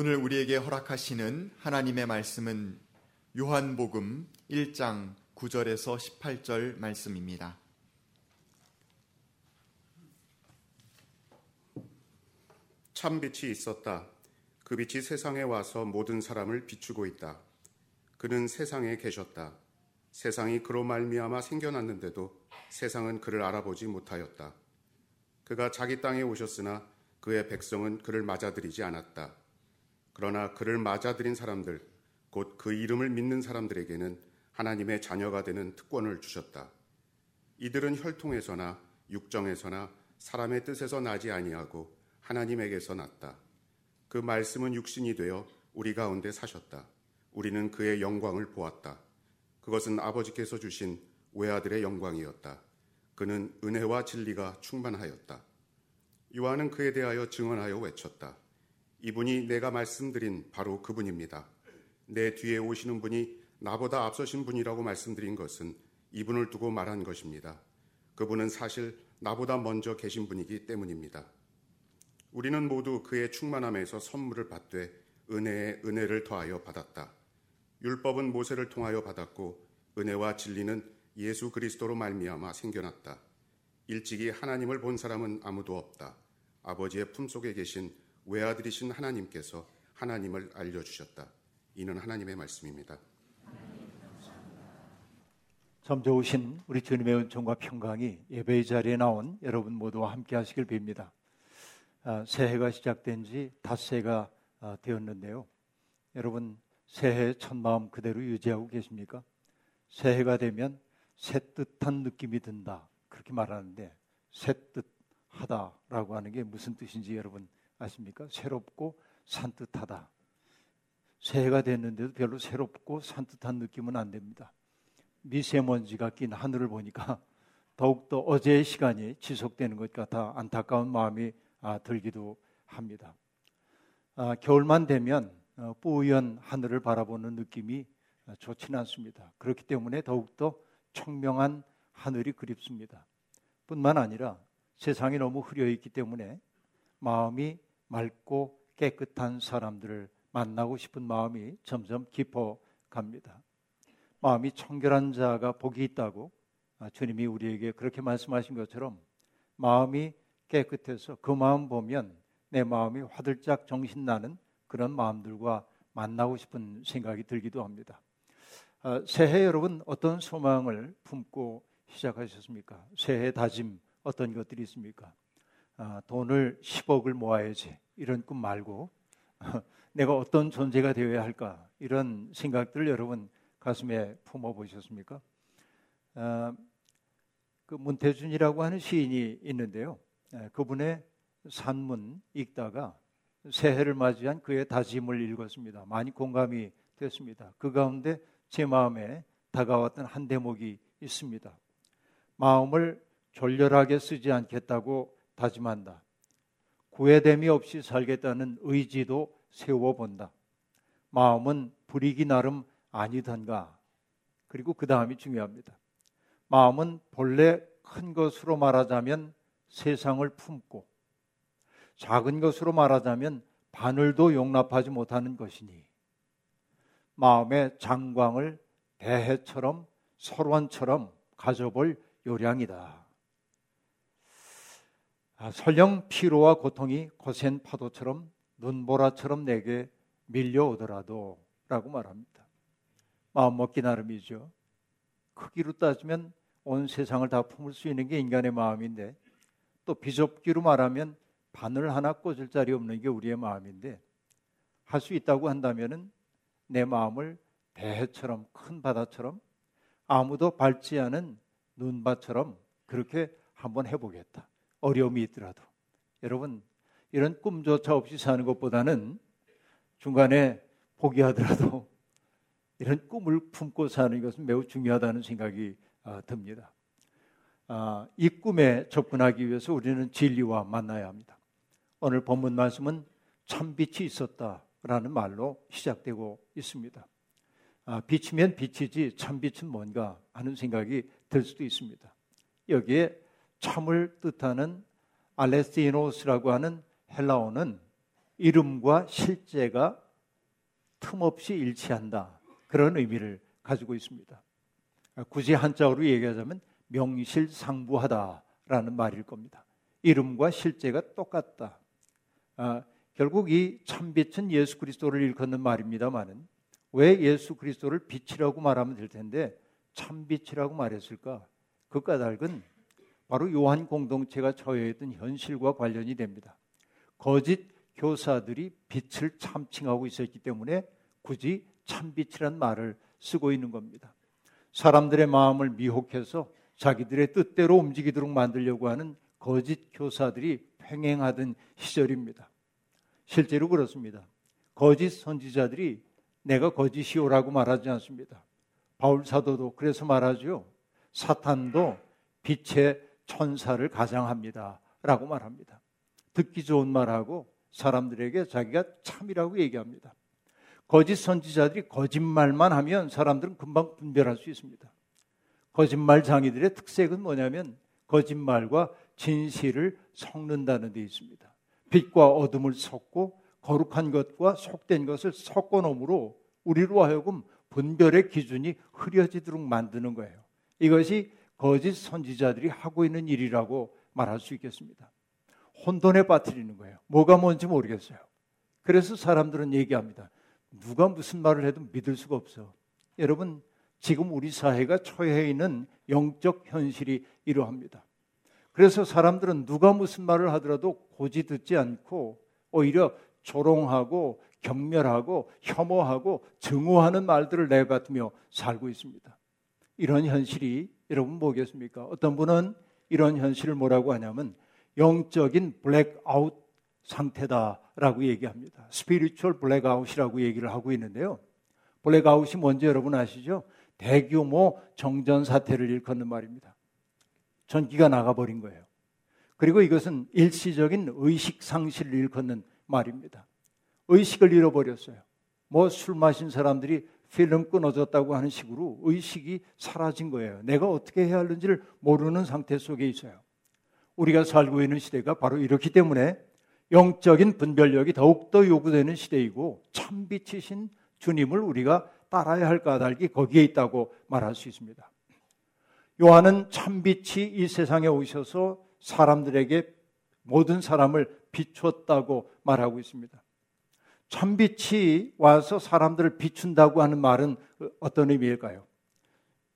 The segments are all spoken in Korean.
오늘 우리에게 허락하시는 하나님의 말씀은 요한복음 1장 9절에서 18절 말씀입니다. 참 빛이 있었다. 그 빛이 세상에 와서 모든 사람을 비추고 있다. 그는 세상에 계셨다. 세상이 그로 말미암아 생겨났는데도 세상은 그를 알아보지 못하였다. 그가 자기 땅에 오셨으나 그의 백성은 그를 맞아들이지 않았다. 그러나 그를 맞아들인 사람들, 곧 그 이름을 믿는 사람들에게는 하나님의 자녀가 되는 특권을 주셨다. 이들은 혈통에서나 육정에서나 사람의 뜻에서 나지 아니하고 하나님에게서 났다. 그 말씀은 육신이 되어 우리 가운데 사셨다. 우리는 그의 영광을 보았다. 그것은 아버지께서 주신 외아들의 영광이었다. 그는 은혜와 진리가 충만하였다. 요한은 그에 대하여 증언하여 외쳤다. 이분이 내가 말씀드린 바로 그분입니다. 내 뒤에 오시는 분이 나보다 앞서신 분이라고 말씀드린 것은 이분을 두고 말한 것입니다. 그분은 사실 나보다 먼저 계신 분이기 때문입니다. 우리는 모두 그의 충만함에서 선물을 받되 은혜에 은혜를 더하여 받았다. 율법은 모세를 통하여 받았고 은혜와 진리는 예수 그리스도로 말미암아 생겨났다. 일찍이 하나님을 본 사람은 아무도 없다. 아버지의 품속에 계신 외아들이신 하나님께서 하나님을 알려주셨다. 이는 하나님의 말씀입니다. 참 좋으신 우리 주님의 은총과 평강이 예배의 자리에 나온 여러분 모두와 함께 하시길 빕니다. 아, 새해가 시작된 지 닷새가 아, 되었는데요. 여러분 새해 첫 마음 그대로 유지하고 계십니까? 새해가 되면 새뜻한 느낌이 든다. 그렇게 말하는데 새뜻하다라고 하는 게 무슨 뜻인지 여러분 아십니까? 새롭고 산뜻하다. 새해가 됐는데도 별로 새롭고 산뜻한 느낌은 안 됩니다. 미세먼지가 낀 하늘을 보니까 더욱더 어제의 시간이 지속되는 것 같아 안타까운 마음이 아, 들기도 합니다. 아, 겨울만 되면 어, 뿌연 하늘을 바라보는 느낌이 어, 좋지는 않습니다. 그렇기 때문에 더욱더 청명한 하늘이 그립습니다. 뿐만 아니라 세상이 너무 흐려 있기 때문에 마음이 맑고 깨끗한 사람들을 만나고 싶은 마음이 점점 깊어 갑니다. 마음이 청결한 자가 복이 있다고 아, 주님이 우리에게 그렇게 말씀하신 것처럼 마음이 깨끗해서 그 마음 보면 내 마음이 화들짝 정신 나는 그런 마음들과 만나고 싶은 생각이 들기도 합니다. 아, 새해 여러분 어떤 소망을 품고 시작하셨습니까? 새해 다짐 어떤 것들이 있습니까? 아, 돈을 10억을 모아야지 이런 꿈 말고 내가 어떤 존재가 되어야 할까 이런 생각들을 여러분 가슴에 품어 보셨습니까? 아, 그 문태준이라고 하는 시인이 있는데요. 아, 그분의 산문 읽다가 새해를 맞이한 그의 다짐을 읽었습니다. 많이 공감이 됐습니다. 그 가운데 제 마음에 다가왔던 한 대목이 있습니다. 마음을 졸렬하게 쓰지 않겠다고 다짐한다. 구애됨이 없이 살겠다는 의지도 세워본다. 마음은 불이기 나름 아니던가. 그리고 그 다음이 중요합니다. 마음은 본래 큰 것으로 말하자면 세상을 품고 작은 것으로 말하자면 바늘도 용납하지 못하는 것이니 마음의 장광을 대해처럼 설원처럼 가져볼 요량이다. 아, 설령 피로와 고통이 거센 파도처럼 눈보라처럼 내게 밀려오더라도 라고 말합니다. 마음먹기 나름이죠. 크기로 따지면 온 세상을 다 품을 수 있는 게 인간의 마음인데 또 비좁기로 말하면 바늘 하나 꽂을 자리 없는 게 우리의 마음인데 할 수 있다고 한다면은 내 마음을 배처럼 큰 바다처럼 아무도 밟지 않은 눈밭처럼 그렇게 한번 해보겠다. 어려움이 있더라도 여러분 이런 꿈조차 없이 사는 것보다는 중간에 포기하더라도 이런 꿈을 품고 사는 것은 매우 중요하다는 생각이 아, 듭니다. 아, 이 꿈에 접근하기 위해서 우리는 진리와 만나야 합니다. 오늘 본문 말씀은 참빛이 있었다라는 말로 시작되고 있습니다. 아, 빛이면 빛이지 참빛은 뭔가 하는 생각이 들 수도 있습니다. 여기에 참을 뜻하는 알레스티노스라고 하는 헬라어는 이름과 실제가 틈없이 일치한다. 그런 의미를 가지고 있습니다. 굳이 한자어로 얘기하자면 명실상부하다라는 말일 겁니다. 이름과 실제가 똑같다. 아, 결국 이 참빛은 예수 그리스도를 일컫는 말입니다만은 왜 예수 그리스도를 빛이라고 말하면 될 텐데 참빛이라고 말했을까? 그 까닭은 바로 요한 공동체가 처해 있던 현실과 관련이 됩니다. 거짓 교사들이 빛을 참칭하고 있었기 때문에 굳이 참빛이란 말을 쓰고 있는 겁니다. 사람들의 마음을 미혹해서 자기들의 뜻대로 움직이도록 만들려고 하는 거짓 교사들이 횡행하던 시절입니다. 실제로 그렇습니다. 거짓 선지자들이 내가 거짓이오라고 말하지 않습니다. 바울 사도도 그래서 말하죠. 사탄도 빛의 천사를 가장합니다. 라고 말합니다. 듣기 좋은 말하고 사람들에게 자기가 참이라고 얘기합니다. 거짓 선지자들이 거짓말만 하면 사람들은 금방 분별할 수 있습니다. 거짓말 장이들의 특색은 뭐냐면 거짓말과 진실을 섞는다는 데 있습니다. 빛과 어둠을 섞고 거룩한 것과 속된 것을 섞어 놓으므로 우리로 하여금 분별의 기준이 흐려지도록 만드는 거예요. 이것이 거짓 선지자들이 하고 있는 일이라고 말할 수 있겠습니다. 혼돈에 빠뜨리는 거예요. 뭐가 뭔지 모르겠어요. 그래서 사람들은 얘기합니다. 누가 무슨 말을 해도 믿을 수가 없어. 여러분, 지금 우리 사회가 처해 있는 영적 현실이 이러합니다. 그래서 사람들은 누가 무슨 말을 하더라도 곧이듣지 않고 오히려 조롱하고 경멸하고 혐오하고 증오하는 말들을 내뱉으며 살고 있습니다. 이런 현실이 여러분 뭐겠습니까? 어떤 분은 이런 현실을 뭐라고 하냐면 영적인 블랙아웃 상태다라고 얘기합니다. spiritual blackout이라고 얘기를 하고 있는데요. 블랙아웃이 뭔지 여러분 아시죠? 대규모 정전 사태를 일컫는 말입니다. 전기가 나가버린 거예요. 그리고 이것은 일시적인 의식 상실을 일컫는 말입니다. 의식을 잃어버렸어요. 뭐 술 마신 사람들이 필름 끊어졌다고 하는 식으로 의식이 사라진 거예요. 내가 어떻게 해야 하는지를 모르는 상태 속에 있어요. 우리가 살고 있는 시대가 바로 이렇기 때문에 영적인 분별력이 더욱더 요구되는 시대이고 참빛이신 주님을 우리가 따라야 할 까닭이 거기에 있다고 말할 수 있습니다. 요한은 참빛이 이 세상에 오셔서 사람들에게 모든 사람을 비췄다고 말하고 있습니다. 참빛이 와서 사람들을 비춘다고 하는 말은 어떤 의미일까요?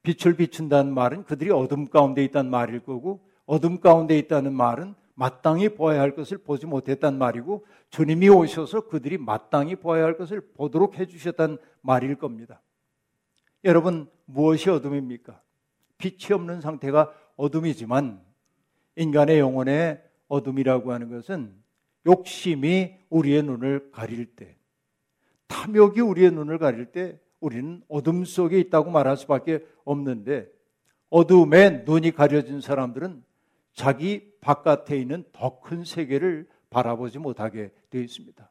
빛을 비춘다는 말은 그들이 어둠 가운데 있다는 말일 거고 어둠 가운데 있다는 말은 마땅히 보아야 할 것을 보지 못했단 말이고 주님이 오셔서 그들이 마땅히 보아야 할 것을 보도록 해주셨단 말일 겁니다. 여러분 무엇이 어둠입니까? 빛이 없는 상태가 어둠이지만 인간의 영혼의 어둠이라고 하는 것은 욕심이 우리의 눈을 가릴 때, 탐욕이 우리의 눈을 가릴 때 우리는 어둠 속에 있다고 말할 수밖에 없는데 어둠에 눈이 가려진 사람들은 자기 바깥에 있는 더 큰 세계를 바라보지 못하게 되어 있습니다.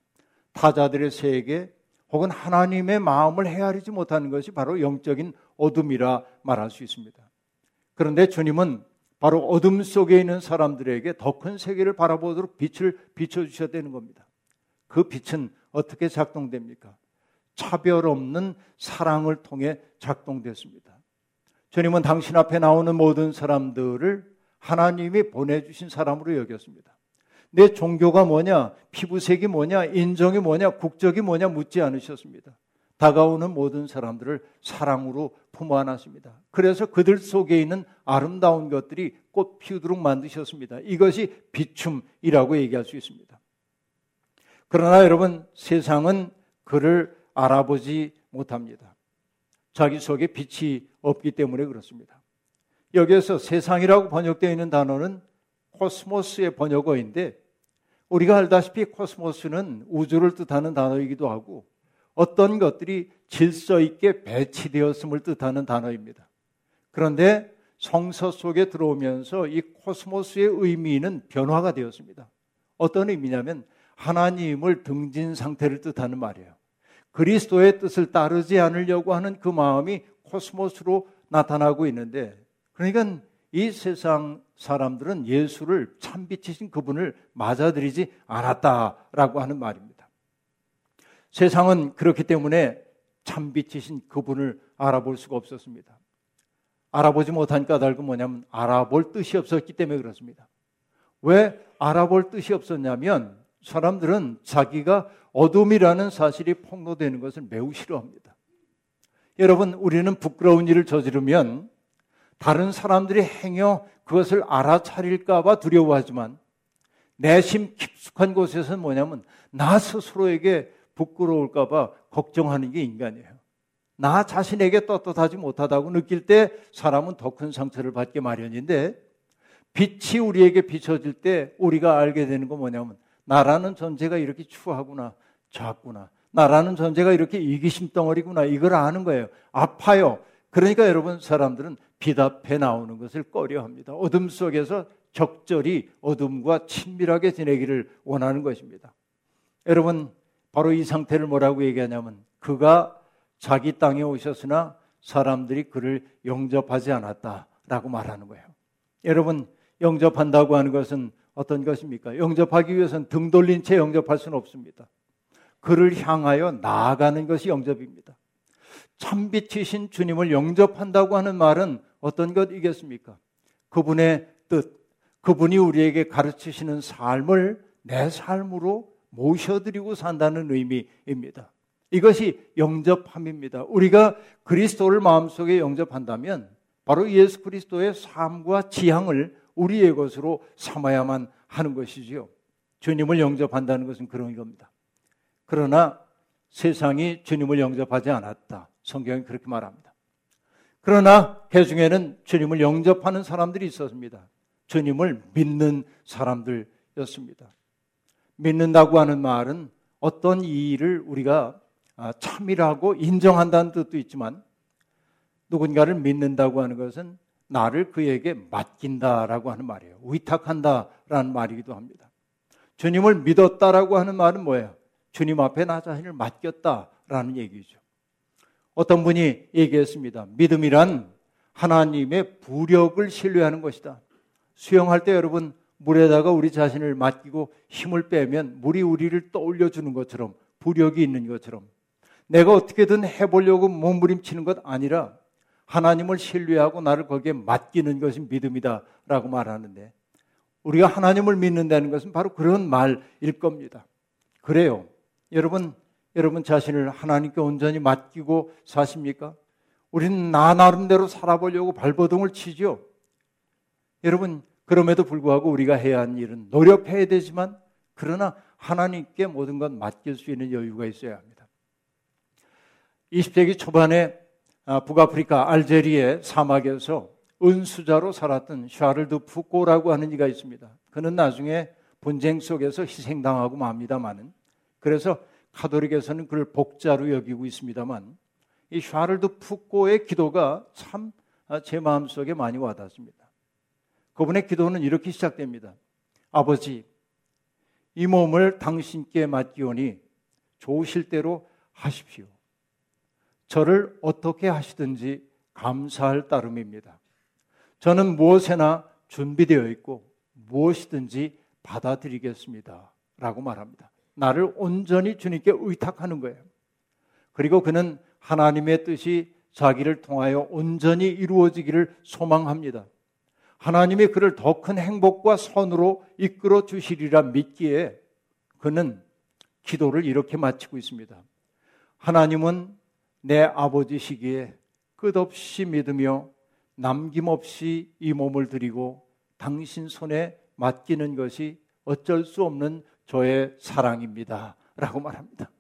타자들의 세계 혹은 하나님의 마음을 헤아리지 못하는 것이 바로 영적인 어둠이라 말할 수 있습니다. 그런데 주님은 바로 어둠 속에 있는 사람들에게 더 큰 세계를 바라보도록 빛을 비춰주셔야 되는 겁니다. 그 빛은 어떻게 작동됩니까? 차별 없는 사랑을 통해 작동됐습니다. 주님은 당신 앞에 나오는 모든 사람들을 하나님이 보내주신 사람으로 여겼습니다. 내 종교가 뭐냐, 피부색이 뭐냐, 인정이 뭐냐, 국적이 뭐냐 묻지 않으셨습니다. 다가오는 모든 사람들을 사랑으로 품어 안았습니다. 그래서 그들 속에 있는 아름다운 것들이 꽃 피우도록 만드셨습니다. 이것이 비춤이라고 얘기할 수 있습니다. 그러나 여러분, 세상은 그를 알아보지 못합니다. 자기 속에 빛이 없기 때문에 그렇습니다. 여기에서 세상이라고 번역되어 있는 단어는 코스모스의 번역어인데 우리가 알다시피 코스모스는 우주를 뜻하는 단어이기도 하고 어떤 것들이 질서 있게 배치되었음을 뜻하는 단어입니다. 그런데 성서 속에 들어오면서 이 코스모스의 의미는 변화가 되었습니다. 어떤 의미냐면 하나님을 등진 상태를 뜻하는 말이에요. 그리스도의 뜻을 따르지 않으려고 하는 그 마음이 코스모스로 나타나고 있는데 그러니까 이 세상 사람들은 예수를 참빛이신 그분을 맞아들이지 않았다라고 하는 말입니다. 세상은 그렇기 때문에 참빛이신 그분을 알아볼 수가 없었습니다. 알아보지 못한 까닭은 뭐냐면 알아볼 뜻이 없었기 때문에 그렇습니다. 왜 알아볼 뜻이 없었냐면 사람들은 자기가 어둠이라는 사실이 폭로되는 것을 매우 싫어합니다. 여러분, 우리는 부끄러운 일을 저지르면 다른 사람들이 행여 그것을 알아차릴까봐 두려워하지만 내심 깊숙한 곳에서는 뭐냐면 나 스스로에게 부끄러울까봐 걱정하는 게 인간이에요. 나 자신에게 떳떳하지 못하다고 느낄 때 사람은 더 큰 상처를 받게 마련인데 빛이 우리에게 비춰질 때 우리가 알게 되는 건 뭐냐면 나라는 존재가 이렇게 추하구나, 작구나. 나라는 존재가 이렇게 이기심 덩어리구나. 이걸 아는 거예요. 아파요. 그러니까 여러분 사람들은 빛 앞에 나오는 것을 꺼려 합니다. 어둠 속에서 적절히 어둠과 친밀하게 지내기를 원하는 것입니다. 여러분, 바로 이 상태를 뭐라고 얘기하냐면 그가 자기 땅에 오셨으나 사람들이 그를 영접하지 않았다라고 말하는 거예요. 여러분, 영접한다고 하는 것은 어떤 것입니까? 영접하기 위해서는 등 돌린 채 영접할 수는 없습니다. 그를 향하여 나아가는 것이 영접입니다. 참빛이신 주님을 영접한다고 하는 말은 어떤 것이겠습니까? 그분의 뜻, 그분이 우리에게 가르치시는 삶을 내 삶으로 모셔드리고 산다는 의미입니다. 이것이 영접함입니다. 우리가 그리스도를 마음속에 영접한다면 바로 예수 그리스도의 삶과 지향을 우리의 것으로 삼아야만 하는 것이지요. 주님을 영접한다는 것은 그런 겁니다. 그러나 세상이 주님을 영접하지 않았다. 성경이 그렇게 말합니다. 그러나 그 중에는 주님을 영접하는 사람들이 있었습니다. 주님을 믿는 사람들이었습니다. 믿는다고 하는 말은 어떤 일을 우리가 아, 참이라고 인정한다는 뜻도 있지만 누군가를 믿는다고 하는 것은 나를 그에게 맡긴다라고 하는 말이에요. 위탁한다라는 말이기도 합니다. 주님을 믿었다라고 하는 말은 뭐예요? 주님 앞에 나 자신을 맡겼다라는 얘기죠. 어떤 분이 얘기했습니다. 믿음이란 하나님의 부력을 신뢰하는 것이다. 수영할 때 여러분 물에다가 우리 자신을 맡기고 힘을 빼면 물이 우리를 떠올려 주는 것처럼 부력이 있는 것처럼 내가 어떻게든 해보려고 몸부림치는 것 아니라 하나님을 신뢰하고 나를 거기에 맡기는 것이 믿음이다라고 말하는데 우리가 하나님을 믿는다는 것은 바로 그런 말일 겁니다. 그래요. 여러분, 여러분 자신을 하나님께 온전히 맡기고 사십니까? 우리는 나 나름대로 살아보려고 발버둥을 치죠. 여러분, 그럼에도 불구하고 우리가 해야 하는 일은 노력해야 되지만 그러나 하나님께 모든 것 맡길 수 있는 여유가 있어야 합니다. 20세기 초반에 아, 북아프리카 알제리의 사막에서 은수자로 살았던 샤를드 푸꼬라고 하는 이가 있습니다. 그는 나중에 분쟁 속에서 희생당하고 맙니다만은 그래서 카톨릭에서는 그를 복자로 여기고 있습니다만 이 샤를드 푸꼬의 기도가 참 제 마음속에 많이 와닿습니다. 그분의 기도는 이렇게 시작됩니다. 아버지, 이 몸을 당신께 맡기오니 좋으실 대로 하십시오. 저를 어떻게 하시든지 감사할 따름입니다. 저는 무엇에나 준비되어 있고 무엇이든지 받아들이겠습니다. 라고 말합니다. 나를 온전히 주님께 의탁하는 거예요. 그리고 그는 하나님의 뜻이 자기를 통하여 온전히 이루어지기를 소망합니다. 하나님이 그를 더 큰 행복과 선으로 이끌어 주시리라 믿기에 그는 기도를 이렇게 마치고 있습니다. 하나님은 내 아버지시기에 끝없이 믿으며 남김없이 이 몸을 드리고 당신 손에 맡기는 것이 어쩔 수 없는 저의 사랑입니다. 라고 말합니다.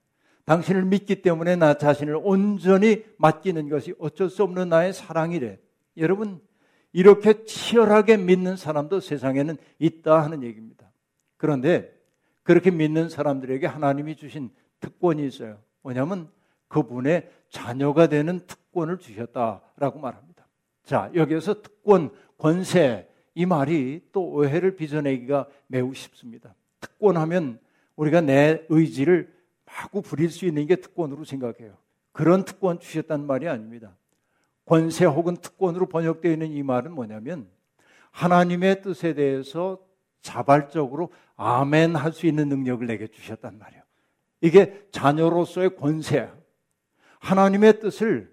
당신을 믿기 때문에 나 자신을 온전히 맡기는 것이 어쩔 수 없는 나의 사랑이래. 여러분, 이렇게 치열하게 믿는 사람도 세상에는 있다 하는 얘기입니다. 그런데 그렇게 믿는 사람들에게 하나님이 주신 특권이 있어요. 뭐냐면 그분의 자녀가 되는 특권을 주셨다라고 말합니다. 자, 여기에서 특권, 권세, 이 말이 또 오해를 빚어내기가 매우 쉽습니다. 특권하면 우리가 내 의지를 마구 부릴 수 있는 게 특권으로 생각해요. 그런 특권 주셨다는 말이 아닙니다. 권세 혹은 특권으로 번역되어 있는 이 말은 뭐냐면 하나님의 뜻에 대해서 자발적으로 아멘 할 수 있는 능력을 내게 주셨단 말이에요. 이게 자녀로서의 권세야. 하나님의 뜻을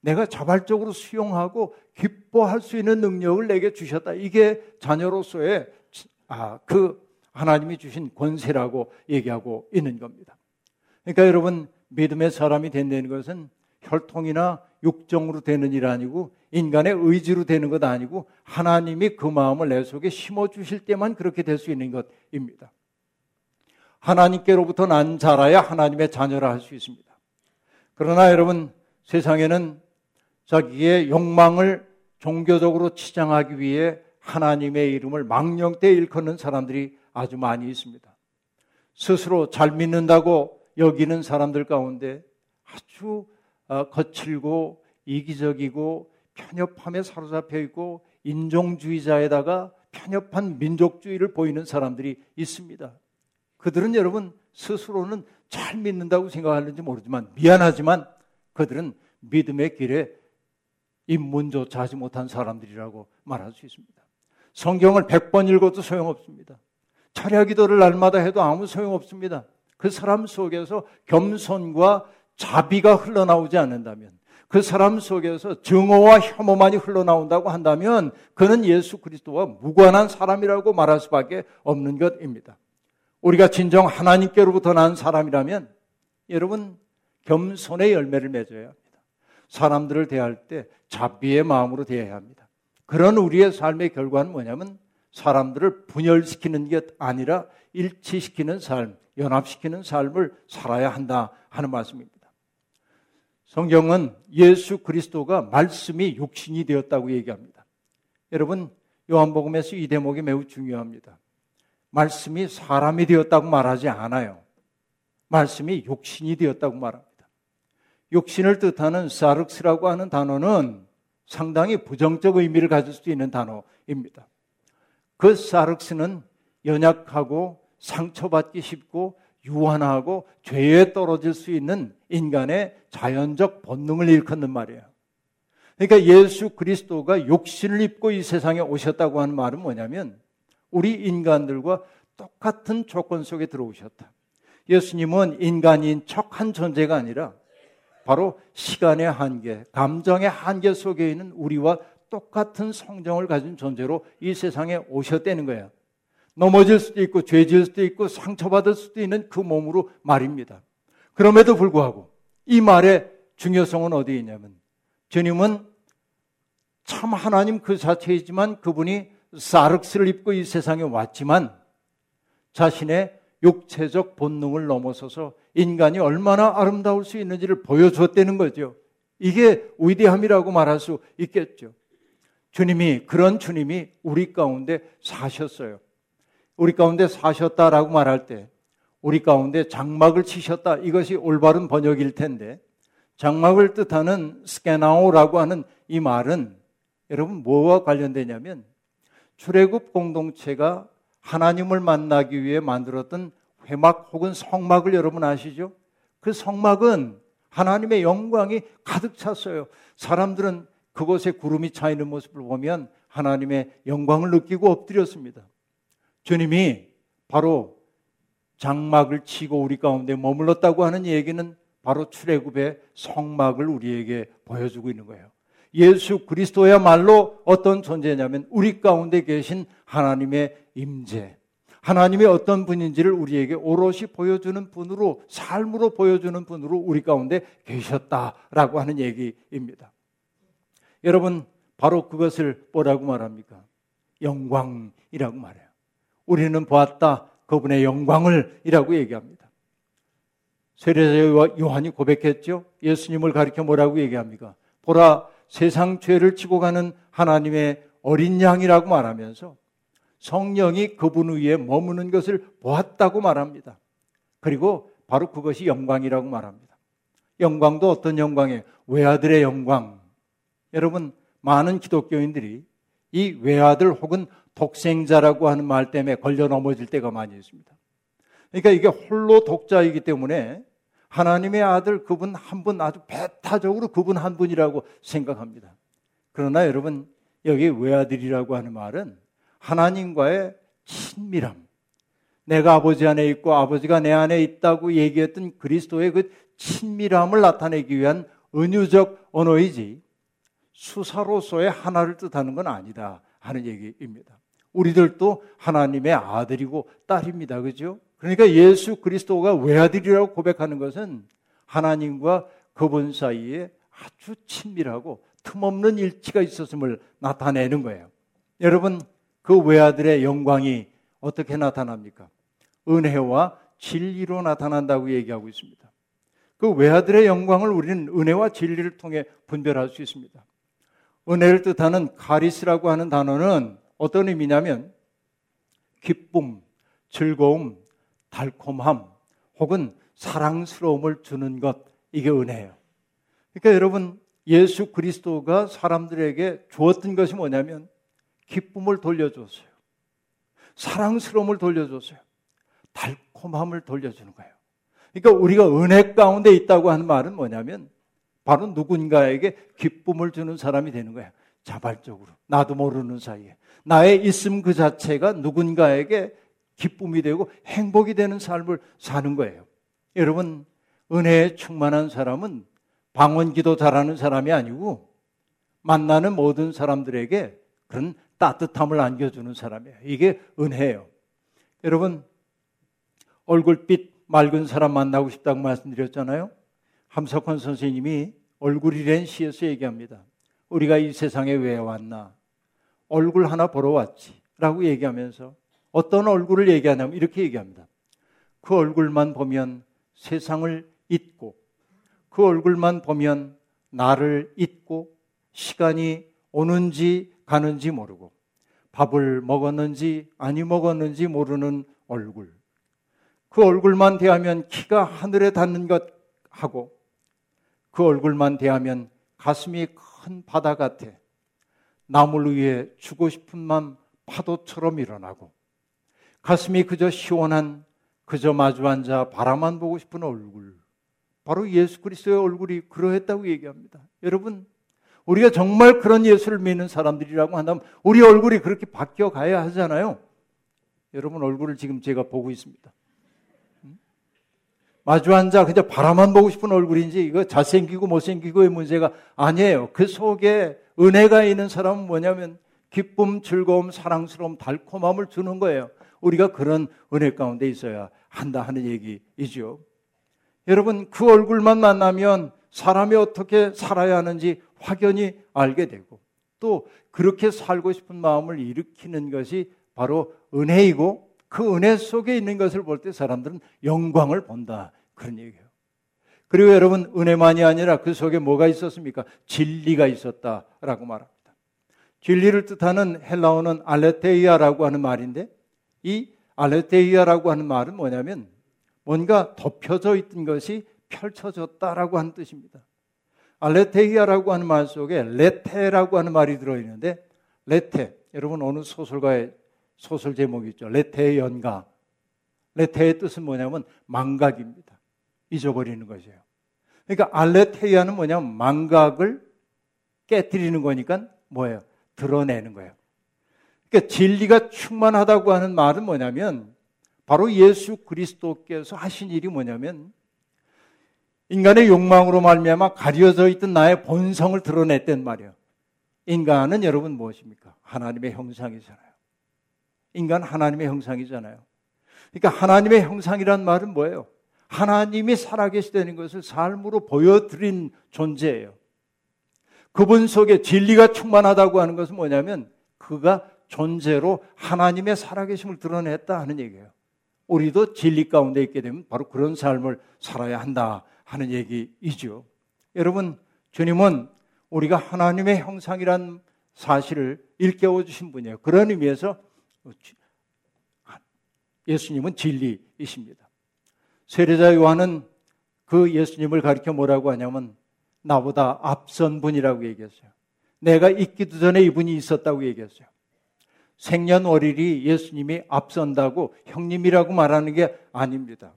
내가 자발적으로 수용하고 기뻐할 수 있는 능력을 내게 주셨다. 이게 자녀로서의 아, 그 하나님이 주신 권세라고 얘기하고 있는 겁니다. 그러니까 여러분 믿음의 사람이 된다는 것은 혈통이나 육정으로 되는 일 아니고 인간의 의지로 되는 것 아니고 하나님이 그 마음을 내 속에 심어 주실 때만 그렇게 될 수 있는 것입니다. 하나님께로부터 난 자라야 하나님의 자녀라 할 수 있습니다. 그러나 여러분 세상에는 자기의 욕망을 종교적으로 치장하기 위해 하나님의 이름을 망령때 일컫는 사람들이 아주 많이 있습니다. 스스로 잘 믿는다고 여기는 사람들 가운데 아주 어, 거칠고 이기적이고 편협함에 사로잡혀 있고 인종주의자에다가 편협한 민족주의를 보이는 사람들이 있습니다. 그들은 여러분 스스로는 잘 믿는다고 생각하는지 모르지만 미안하지만 그들은 믿음의 길에 입문조차 하지 못한 사람들이라고 말할 수 있습니다. 성경을 100번 읽어도 소용없습니다. 철야 기도를 날마다 해도 아무 소용없습니다. 그 사람 속에서 겸손과 자비가 흘러나오지 않는다면 그 사람 속에서 증오와 혐오만이 흘러나온다고 한다면 그는 예수 그리스도와 무관한 사람이라고 말할 수밖에 없는 것입니다. 우리가 진정 하나님께로부터 난 사람이라면 여러분 겸손의 열매를 맺어야 합니다. 사람들을 대할 때 자비의 마음으로 대해야 합니다. 그런 우리의 삶의 결과는 뭐냐면 사람들을 분열시키는 게 아니라 일치시키는 삶, 연합시키는 삶을 살아야 한다 하는 말씀입니다. 성경은 예수 그리스도가 말씀이 육신이 되었다고 얘기합니다. 여러분, 요한복음에서 이 대목이 매우 중요합니다. 말씀이 사람이 되었다고 말하지 않아요. 말씀이 육신이 되었다고 말합니다. 육신을 뜻하는 사르스라고 하는 단어는 상당히 부정적 의미를 가질 수 있는 단어입니다. 그 사르스는 연약하고 상처받기 쉽고 유한하고 죄에 떨어질 수 있는 인간의 자연적 본능을 일컫는 말이에요. 그러니까 예수 그리스도가 욕신을 입고 이 세상에 오셨다고 하는 말은 뭐냐면 우리 인간들과 똑같은 조건 속에 들어오셨다. 예수님은 인간인 척한 존재가 아니라 바로 시간의 한계, 감정의 한계 속에 있는 우리와 똑같은 성정을 가진 존재로 이 세상에 오셨다는 거예요. 넘어질 수도 있고 죄질 수도 있고 상처받을 수도 있는 그 몸으로 말입니다. 그럼에도 불구하고 이 말의 중요성은 어디에 있냐면 주님은 참 하나님 그 자체이지만 그분이 사륵스를 입고 이 세상에 왔지만 자신의 육체적 본능을 넘어서서 인간이 얼마나 아름다울 수 있는지를 보여줬다는 거죠. 이게 위대함이라고 말할 수 있겠죠. 주님이, 그런 주님이 우리 가운데 사셨어요. 우리 가운데 사셨다라고 말할 때 우리 가운데 장막을 치셨다. 이것이 올바른 번역일 텐데 장막을 뜻하는 스케나오라고 하는 이 말은 여러분 뭐와 관련되냐면 출애굽 공동체가 하나님을 만나기 위해 만들었던 회막 혹은 성막을 여러분 아시죠? 그 성막은 하나님의 영광이 가득 찼어요. 사람들은 그곳에 구름이 차 있는 모습을 보면 하나님의 영광을 느끼고 엎드렸습니다. 주님이 바로 장막을 치고 우리 가운데 머물렀다고 하는 얘기는 바로 출애굽의 성막을 우리에게 보여주고 있는 거예요. 예수 그리스도야말로 어떤 존재냐면 우리 가운데 계신 하나님의 임재, 하나님의 어떤 분인지를 우리에게 오롯이 보여주는 분으로 삶으로 보여주는 분으로 우리 가운데 계셨다라고 하는 얘기입니다. 여러분 바로 그것을 뭐라고 말합니까? 영광이라고 말해요. 우리는 보았다. 그분의 영광을 이라고 얘기합니다. 세례자 요한이 고백했죠. 예수님을 가리켜 뭐라고 얘기합니까? 보라 세상 죄를 지고 가는 하나님의 어린 양이라고 말하면서 성령이 그분 위에 머무는 것을 보았다고 말합니다. 그리고 바로 그것이 영광이라고 말합니다. 영광도 어떤 영광이에요? 외아들의 영광. 여러분, 많은 기독교인들이 이 외아들 혹은 독생자라고 하는 말 때문에 걸려 넘어질 때가 많이 있습니다. 그러니까 이게 홀로 독자이기 때문에 하나님의 아들 그분 한 분 아주 배타적으로 그분 한 분이라고 생각합니다. 그러나 여러분 여기 외아들이라고 하는 말은 하나님과의 친밀함, 내가 아버지 안에 있고 아버지가 내 안에 있다고 얘기했던 그리스도의 그 친밀함을 나타내기 위한 은유적 언어이지 수사로서의 하나를 뜻하는 건 아니다 하는 얘기입니다. 우리들도 하나님의 아들이고 딸입니다. 그죠? 그러니까 예수 그리스도가 외아들이라고 고백하는 것은 하나님과 그분 사이에 아주 친밀하고 틈없는 일치가 있었음을 나타내는 거예요. 여러분, 그 외아들의 영광이 어떻게 나타납니까? 은혜와 진리로 나타난다고 얘기하고 있습니다. 그 외아들의 영광을 우리는 은혜와 진리를 통해 분별할 수 있습니다. 은혜를 뜻하는 카리스라고 하는 단어는 어떤 의미냐면 기쁨, 즐거움, 달콤함 혹은 사랑스러움을 주는 것 이게 은혜예요. 그러니까 여러분 예수 그리스도가 사람들에게 주었던 것이 뭐냐면 기쁨을 돌려줬어요. 사랑스러움을 돌려줬어요. 달콤함을 돌려주는 거예요. 그러니까 우리가 은혜 가운데 있다고 하는 말은 뭐냐면 바로 누군가에게 기쁨을 주는 사람이 되는 거예요. 자발적으로. 나도 모르는 사이에. 나의 있음 그 자체가 누군가에게 기쁨이 되고 행복이 되는 삶을 사는 거예요. 여러분, 은혜에 충만한 사람은 방언 기도 잘하는 사람이 아니고 만나는 모든 사람들에게 그런 따뜻함을 안겨주는 사람이에요. 이게 은혜예요. 여러분, 얼굴빛 맑은 사람 만나고 싶다고 말씀드렸잖아요. 함석헌 선생님이 얼굴이란 시에서 얘기합니다. 우리가 이 세상에 왜 왔나? 얼굴 하나 보러 왔지. 라고 얘기하면서 어떤 얼굴을 얘기하냐면 이렇게 얘기합니다. 그 얼굴만 보면 세상을 잊고 그 얼굴만 보면 나를 잊고 시간이 오는지 가는지 모르고 밥을 먹었는지 아니 먹었는지 모르는 얼굴. 그 얼굴만 대하면 키가 하늘에 닿는 것 하고 그 얼굴만 대하면 가슴이 큰 바다 같아. 나물 위에 주고 싶은 맘 파도처럼 일어나고 가슴이 그저 시원한 그저 마주 앉아 바라만 보고 싶은 얼굴. 바로 예수 그리스도의 얼굴이 그러했다고 얘기합니다. 여러분, 우리가 정말 그런 예수를 믿는 사람들이라고 한다면 우리 얼굴이 그렇게 바뀌어 가야 하잖아요. 여러분 얼굴을 지금 제가 보고 있습니다. 마주 앉아 그저 바라만 보고 싶은 얼굴인지 이거 잘생기고 못생기고의 문제가 아니에요. 그 속에 은혜가 있는 사람은 뭐냐면 기쁨, 즐거움, 사랑스러움, 달콤함을 주는 거예요. 우리가 그런 은혜 가운데 있어야 한다 하는 얘기이죠. 여러분 그 얼굴만 만나면 사람이 어떻게 살아야 하는지 확연히 알게 되고 또 그렇게 살고 싶은 마음을 일으키는 것이 바로 은혜이고 그 은혜 속에 있는 것을 볼 때 사람들은 영광을 본다. 그런 얘기예요. 그리고 여러분, 은혜만이 아니라 그 속에 뭐가 있었습니까? 진리가 있었다라고 말합니다. 진리를 뜻하는 헬라어는 알레테이아라고 하는 말인데 이 알레테이아라고 하는 말은 뭐냐면 뭔가 덮여져 있던 것이 펼쳐졌다라고 하는 뜻입니다. 알레테이아라고 하는 말 속에 레테라고 하는 말이 들어있는데 레테 여러분 어느 소설가의 소설 제목이 있죠. 레테의 연가. 레테의 뜻은 뭐냐면 망각입니다. 잊어버리는 것이에요. 그러니까 알레테이아는 뭐냐면 망각을 깨뜨리는 거니까 뭐예요? 드러내는 거예요. 그러니까 진리가 충만하다고 하는 말은 뭐냐면 바로 예수 그리스도께서 하신 일이 뭐냐면 인간의 욕망으로 말미암아 가려져 있던 나의 본성을 드러냈단 말이에요. 인간은 여러분 무엇입니까? 하나님의 형상이잖아요. 인간 하나님의 형상이잖아요. 그러니까 하나님의 형상이란 말은 뭐예요? 하나님이 살아계시다는 것을 삶으로 보여드린 존재예요. 그분 속에 진리가 충만하다고 하는 것은 뭐냐면 그가 존재로 하나님의 살아계심을 드러냈다 하는 얘기예요. 우리도 진리 가운데 있게 되면 바로 그런 삶을 살아야 한다 하는 얘기이죠. 여러분, 주님은 우리가 하나님의 형상이란 사실을 일깨워 주신 분이에요. 그런 의미에서 예수님은 진리이십니다. 세례자 요한은 그 예수님을 가리켜 뭐라고 하냐면 나보다 앞선 분이라고 얘기했어요. 내가 있기도 전에 이분이 있었다고 얘기했어요. 생년월일이 예수님이 앞선다고 형님이라고 말하는 게 아닙니다.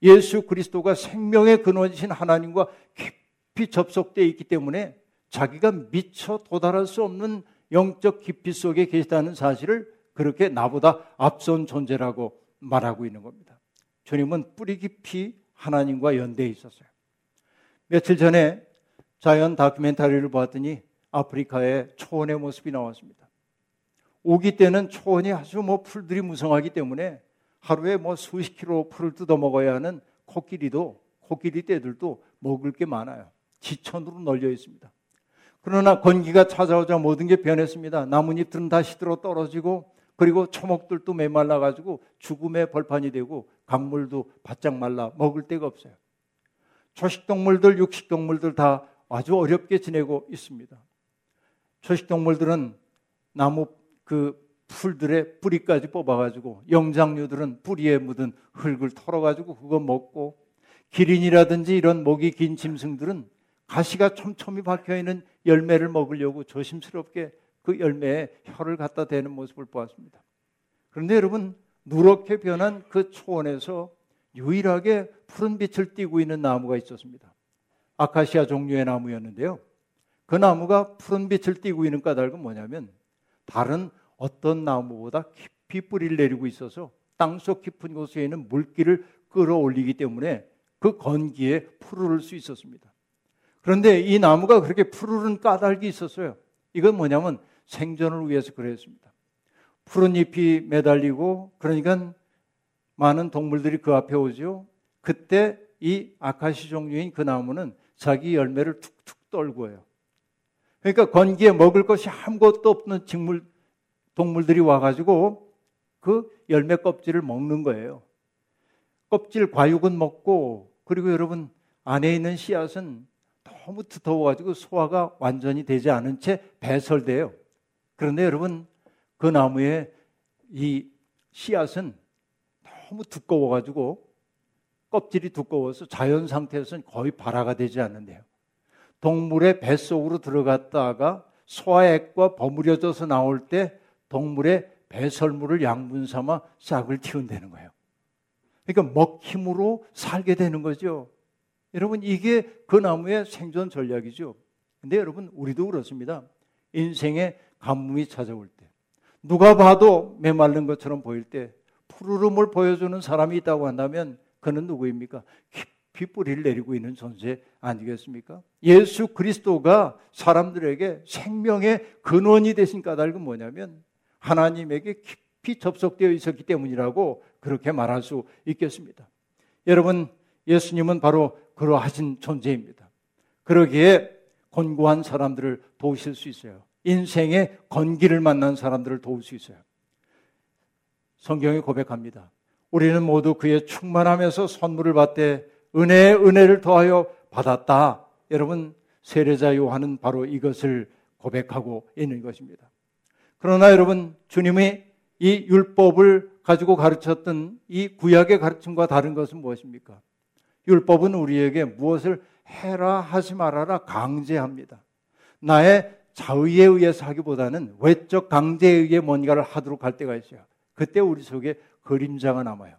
예수 그리스도가 생명의 근원이신 하나님과 깊이 접속되어 있기 때문에 자기가 미처 도달할 수 없는 영적 깊이 속에 계시다는 사실을 그렇게 나보다 앞선 존재라고 말하고 있는 겁니다. 주님은 뿌리 깊이 하나님과 연대해 있었어요. 며칠 전에 자연 다큐멘터리를 보았더니 아프리카의 초원의 모습이 나왔습니다. 오기 때는 초원이 아주 뭐 풀들이 무성하기 때문에 하루에 뭐 수십 킬로 풀을 뜯어 먹어야 하는 코끼리도 코끼리 떼들도 먹을 게 많아요. 지천으로 널려 있습니다. 그러나 건기가 찾아오자 모든 게 변했습니다. 나뭇잎들은 다 시들어 떨어지고 그리고 초목들도 메말라 가지고 죽음의 벌판이 되고 강물도 바짝 말라 먹을 데가 없어요. 초식동물들, 육식동물들 다 아주 어렵게 지내고 있습니다. 초식동물들은 나무 그 풀들의 뿌리까지 뽑아가지고 영장류들은 뿌리에 묻은 흙을 털어가지고 그거 먹고 기린이라든지 이런 목이 긴 짐승들은 가시가 촘촘히 박혀 있는 열매를 먹으려고 조심스럽게 그 열매에 혀를 갖다 대는 모습을 보았습니다. 그런데 여러분 누렇게 변한 그 초원에서 유일하게 푸른 빛을 띠고 있는 나무가 있었습니다. 아카시아 종류의 나무였는데요. 그 나무가 푸른 빛을 띠고 있는 까닭은 뭐냐면 다른 어떤 나무보다 깊이 뿌리를 내리고 있어서 땅속 깊은 곳에 있는 물기를 끌어올리기 때문에 그 건기에 푸르를 수 있었습니다. 그런데 이 나무가 그렇게 푸르른 까닭이 있었어요. 이건 뭐냐면 생존을 위해서 그랬습니다. 푸른 잎이 매달리고 그러니까 많은 동물들이 그 앞에 오죠. 그때 이 아카시 종류인 그 나무는 자기 열매를 툭툭 떨고요. 그러니까 건기에 먹을 것이 아무것도 없는 식물 동물들이 와가지고 그 열매 껍질을 먹는 거예요. 껍질 과육은 먹고 그리고 여러분 안에 있는 씨앗은 너무 두터워가지고 소화가 완전히 되지 않은 채 배설돼요. 그런데 여러분 그 나무의 이 씨앗은 너무 두꺼워가지고 껍질이 두꺼워서 자연 상태에서는 거의 발화가 되지 않는데요. 동물의 뱃속으로 들어갔다가 소화액과 버무려져서 나올 때 동물의 배설물을 양분 삼아 싹을 틔운다는 거예요. 그러니까 먹힘으로 살게 되는 거죠. 여러분 이게 그 나무의 생존 전략이죠. 근데 여러분 우리도 그렇습니다. 인생의 가뭄이 찾아올 때 누가 봐도 메말른 것처럼 보일 때 푸르름을 보여주는 사람이 있다고 한다면 그는 누구입니까? 깊이 뿌리를 내리고 있는 존재 아니겠습니까? 예수 그리스도가 사람들에게 생명의 근원이 되신 까닭은 뭐냐면 하나님에게 깊이 접속되어 있었기 때문이라고 그렇게 말할 수 있겠습니다. 여러분, 예수님은 바로 그러하신 존재입니다. 그러기에 권고한 사람들을 도우실 수 있어요. 인생의 건기를 만난 사람들을 도울 수 있어요. 성경이 고백합니다. 우리는 모두 그의 충만함에서 선물을 받되 은혜에 은혜를 더하여 받았다. 여러분, 세례자 요한은 바로 이것을 고백하고 있는 것입니다. 그러나 여러분, 주님이 이 율법을 가지고 가르쳤던 이 구약의 가르침과 다른 것은 무엇입니까? 율법은 우리에게 무엇을 해라 하지 말아라 강제합니다. 나의 자의에 의해서 하기보다는 외적 강제에 의해 뭔가를 하도록 할 때가 있어요. 그때 우리 속에 그림자가 남아요.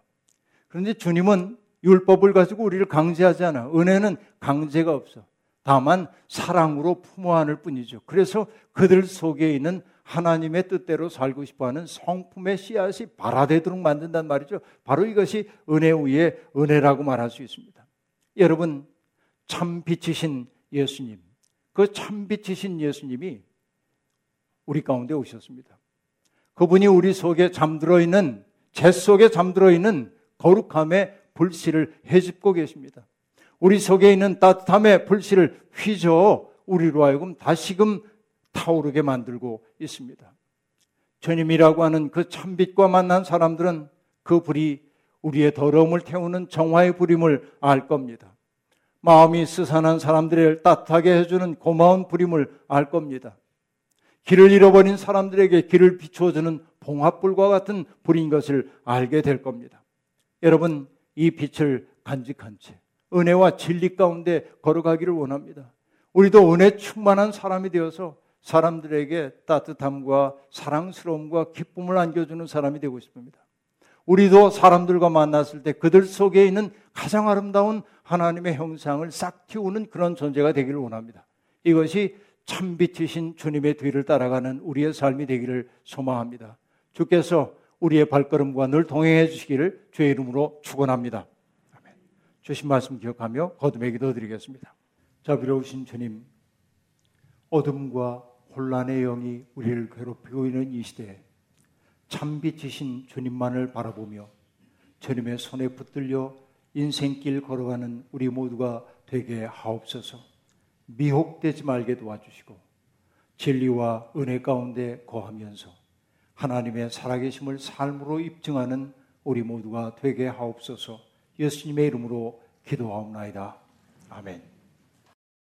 그런데 주님은 율법을 가지고 우리를 강제하지 않아. 은혜는 강제가 없어. 다만 사랑으로 품어 안을 뿐이죠. 그래서 그들 속에 있는 하나님의 뜻대로 살고 싶어 하는 성품의 씨앗이 발화되도록 만든단 말이죠. 바로 이것이 은혜 위에 은혜라고 말할 수 있습니다. 여러분, 참 빛이신 예수님, 그 참 빛이신 예수님이 우리 가운데 오셨습니다. 그분이 우리 속에 잠들어 있는 재 속에 잠들어 있는 거룩함의 불씨를 해집고 계십니다. 우리 속에 있는 따뜻함의 불씨를 휘저 우리로 하여금 다시금 타오르게 만들고 있습니다. 주님이라고 하는 그 참빛과 만난 사람들은 그 불이 우리의 더러움을 태우는 정화의 불임을 알 겁니다. 마음이 스산한 사람들을 따뜻하게 해주는 고마운 불임을 알 겁니다. 길을 잃어버린 사람들에게 길을 비추어주는 봉합불과 같은 불인 것을 알게 될 겁니다. 여러분, 이 빛을 간직한 채 은혜와 진리 가운데 걸어가기를 원합니다. 우리도 은혜 충만한 사람이 되어서 사람들에게 따뜻함과 사랑스러움과 기쁨을 안겨주는 사람이 되고 싶습니다. 우리도 사람들과 만났을 때 그들 속에 있는 가장 아름다운 하나님의 형상을 싹 틔우는 그런 존재가 되기를 원합니다. 이것이 참빛이신 주님의 뒤를 따라가는 우리의 삶이 되기를 소망합니다. 주께서 우리의 발걸음과 늘 동행해 주시기를 주의 이름으로 축원합니다. 아멘. 주신 말씀 기억하며 거듭의 기도 드리겠습니다. 자비로우신 주님, 어둠과 혼란의 영이 우리를 괴롭히고 있는 이 시대에 참빛이신 주님만을 바라보며 주님의 손에 붙들려 인생길 걸어가는 우리 모두가 되게 하옵소서 미혹되지 말게 도와주시고 진리와 은혜 가운데 거하면서 하나님의 살아계심을 삶으로 입증하는 우리 모두가 되게 하옵소서 예수님의 이름으로 기도하옵나이다. 아멘.